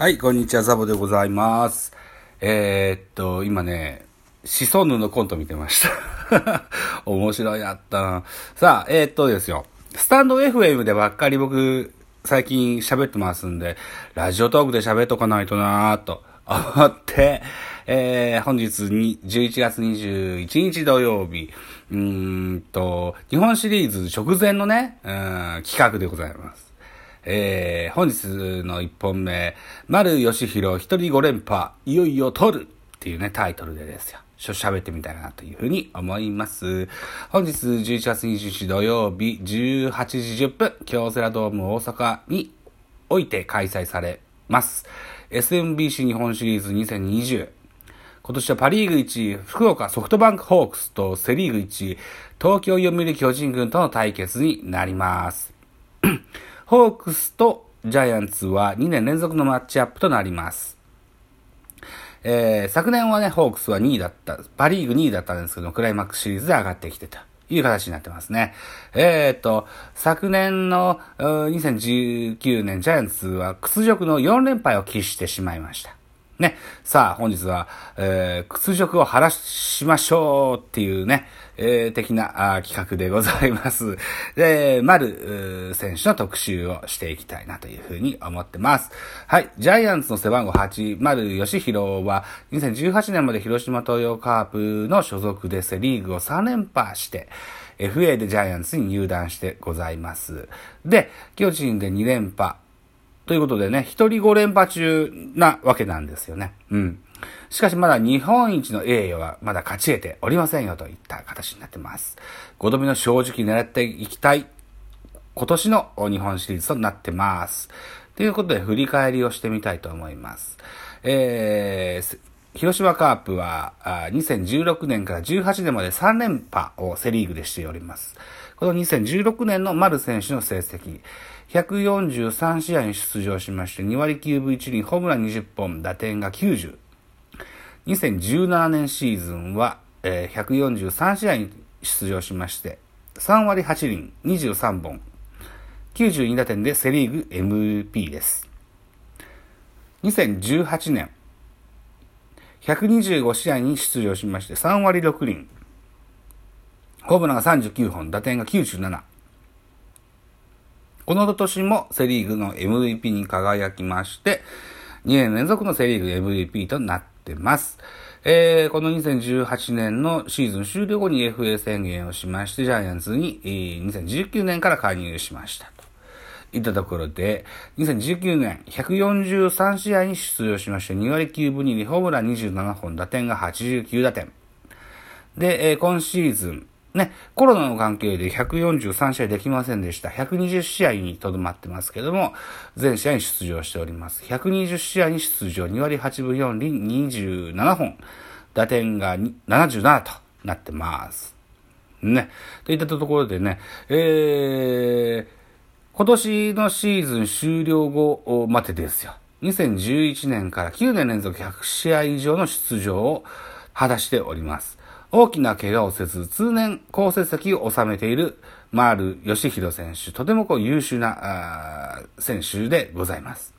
はい、こんにちは、ザボでございます。えー、っと、今ね、シソンヌのコント見てました。面白いやったな。さあ、えー、っとですよ。スタンド FM でばっかり僕、最近喋ってますんで、ラジオトークで喋っとかないとなーと思って、えー、本日に11月21日土曜日、うーんと、日本シリーズ直前のね、うん企画でございます。えー、本日の1本目、丸義弘一人5連覇、いよいよ取るっていうね、タイトルでですよ。しょっと喋ってみたいなというふうに思います。本日11月21日土曜日18時10分、京セラドーム大阪において開催されます。SMBC 日本シリーズ2020。今年はパリーグ1位、福岡ソフトバンクホークスとセリーグ1位、東京読売巨人軍との対決になります。ホークスとジャイアンツは2年連続のマッチアップとなります。えー、昨年はね、ホークスは2位だった、パリーグ2位だったんですけど、クライマックスシリーズで上がってきてという形になってますね。えーと、昨年の2019年、ジャイアンツは屈辱の4連敗を喫してしまいました。ね。さあ、本日は、えー、屈辱を晴らしましょうっていうね、えー、的なあ企画でございます。で、丸選手の特集をしていきたいなというふうに思ってます。はい。ジャイアンツの背番号8、丸義弘は、2018年まで広島東洋カープの所属でセリーグを3連覇して、FA でジャイアンツに入団してございます。で、巨人で2連覇、ということでね、一人5連覇中なわけなんですよね。うん。しかしまだ日本一の栄誉はまだ勝ち得ておりませんよといった形になってます。5度目の正直狙っていきたい今年の日本シリーズとなってます。ということで振り返りをしてみたいと思います。えー、広島カープは2016年から18年まで3連覇をセリーグでしております。この2016年の丸選手の成績、143試合に出場しまして、2割9分1厘、ホームラン20本、打点が90。2017年シーズンは、えー143試合に出場しまして、3割8厘、23本、92打点でセリーグ MVP です。2018年、125試合に出場しまして、3割6厘、ホームランが39本、打点が97。この年もセリーグの MVP に輝きまして、2年連続のセリーグ MVP となってます。えー、この2018年のシーズン終了後に FA 宣言をしまして、ジャイアンツに、えー2019年から加入しましたと。いったところで、2019年143試合に出場しまして、2割9分2厘、ホームラン27本、打点が89打点。で、えー今シーズン、ね、コロナの関係で143試合できませんでした。120試合にとどまってますけども、全試合に出場しております。120試合に出場、2割8分4厘、27本、打点が77となってます。ね。といったところでね、えー、今年のシーズン終了後までですよ。2011年から9年連続100試合以上の出場を果たしております。大きな怪我をせず、通年好成績を収めている丸義弘選手、とてもこう優秀な選手でございます。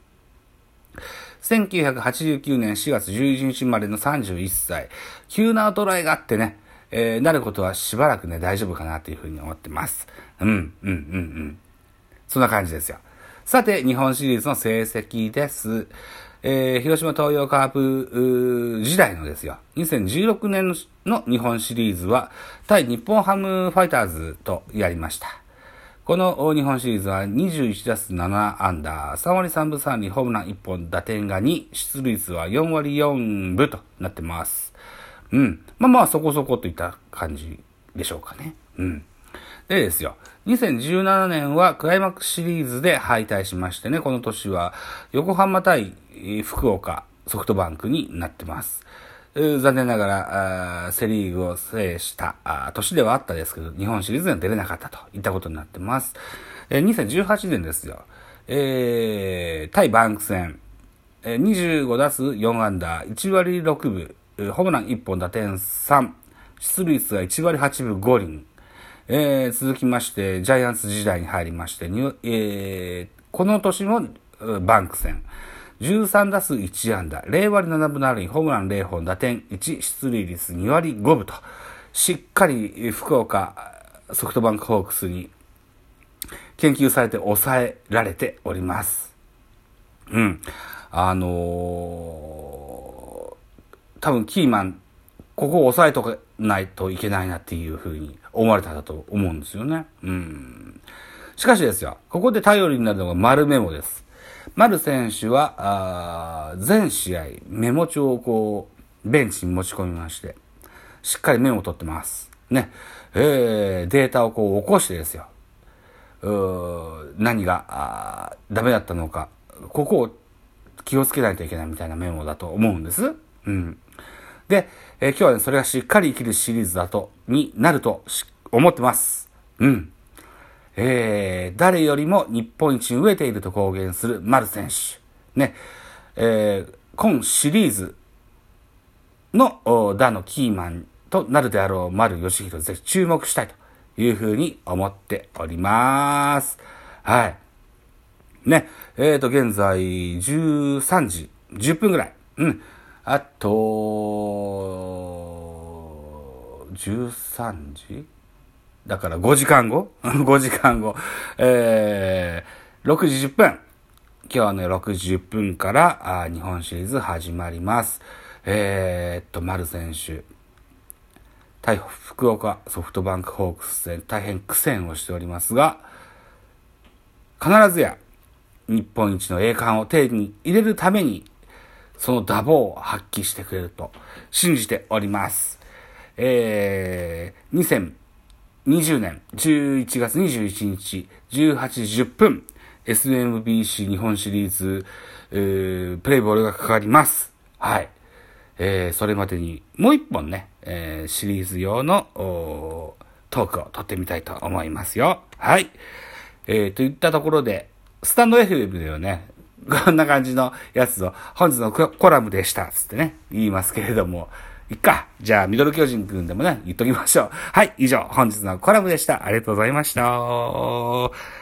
1989年4月11日生までの31歳、急なトライがあってね、えーなることはしばらくね、大丈夫かなというふうに思ってます。うん、うん、うん、うん。そんな感じですよ。さて、日本シリーズの成績です。えー、広島東洋カープー時代のですよ。2016年の日本シリーズは、対日本ハムファイターズとやりました。この日本シリーズは21打数7アンダー、3割3分3厘、ホームラン1本、打点が2、出塁率は4割4分となってます。うん。まあまあ、そこそこといった感じでしょうかね。うん。でですよ、2017年はクライマックスシリーズで敗退しましてね、この年は横浜対福岡ソフトバンクになってます。残念ながら、セリーグを制した年ではあったですけど、日本シリーズには出れなかったといったことになってます。2018年ですよ、えー対バンク戦、25打数4アンダー、1割6分、ホームラン1本打点3、出塁率は1割8分5厘、えー続きまして、ジャイアンツ時代に入りまして、えーこの年もうバンク戦、13打数1安打、0割7分のあるホームラン0本、打点1、出塁率2割5分と、しっかり福岡ソフトバンクホークスに研究されて抑えられております。うん。あのー、多分キーマン、ここを抑えとかないといけないなっていうふうに思われたんだと思うんですよね。うん。しかしですよ、ここで頼りになるのが丸メモです。丸選手は、あ全試合メモ帳をこう、ベンチに持ち込みまして、しっかりメモを取ってます。ね。えー、データをこう起こしてですよ。何がダメだったのか、ここを気をつけないといけないみたいなメモだと思うんです。うん。で、えー、今日はね、それがしっかり生きるシリーズだと、になると思ってます。うん。えー、誰よりも日本一に飢えていると公言する丸選手。ね。えー、今シリーズの、打のキーマンとなるであろう丸義弘、ぜひ注目したいというふうに思っております。はい。ね。えーと、現在13時10分ぐらい。うん。あと、13時？だから5時間後 ?5 時間後。えー、6時10分。今日の6時10分からあ日本シリーズ始まります。えー、っと、丸選手。対福岡ソフトバンクホークス戦大変苦戦をしておりますが、必ずや日本一の栄冠を手に入れるために、その打棒を発揮してくれると信じております。えー、2020年11月21日18時10分、SMBC 日本シリーズ、えー、プレイボールがかかります。はい。えー、それまでにもう一本ね、えー、シリーズ用のトークを撮ってみたいと思いますよ。はい。えー、といったところで、スタンド FM ではね、こんな感じのやつを、本日のコラムでした、つってね、言いますけれども、いっか。じゃあ、ミドル巨人くんでもね、言っときましょう。はい、以上、本日のコラムでした。ありがとうございました。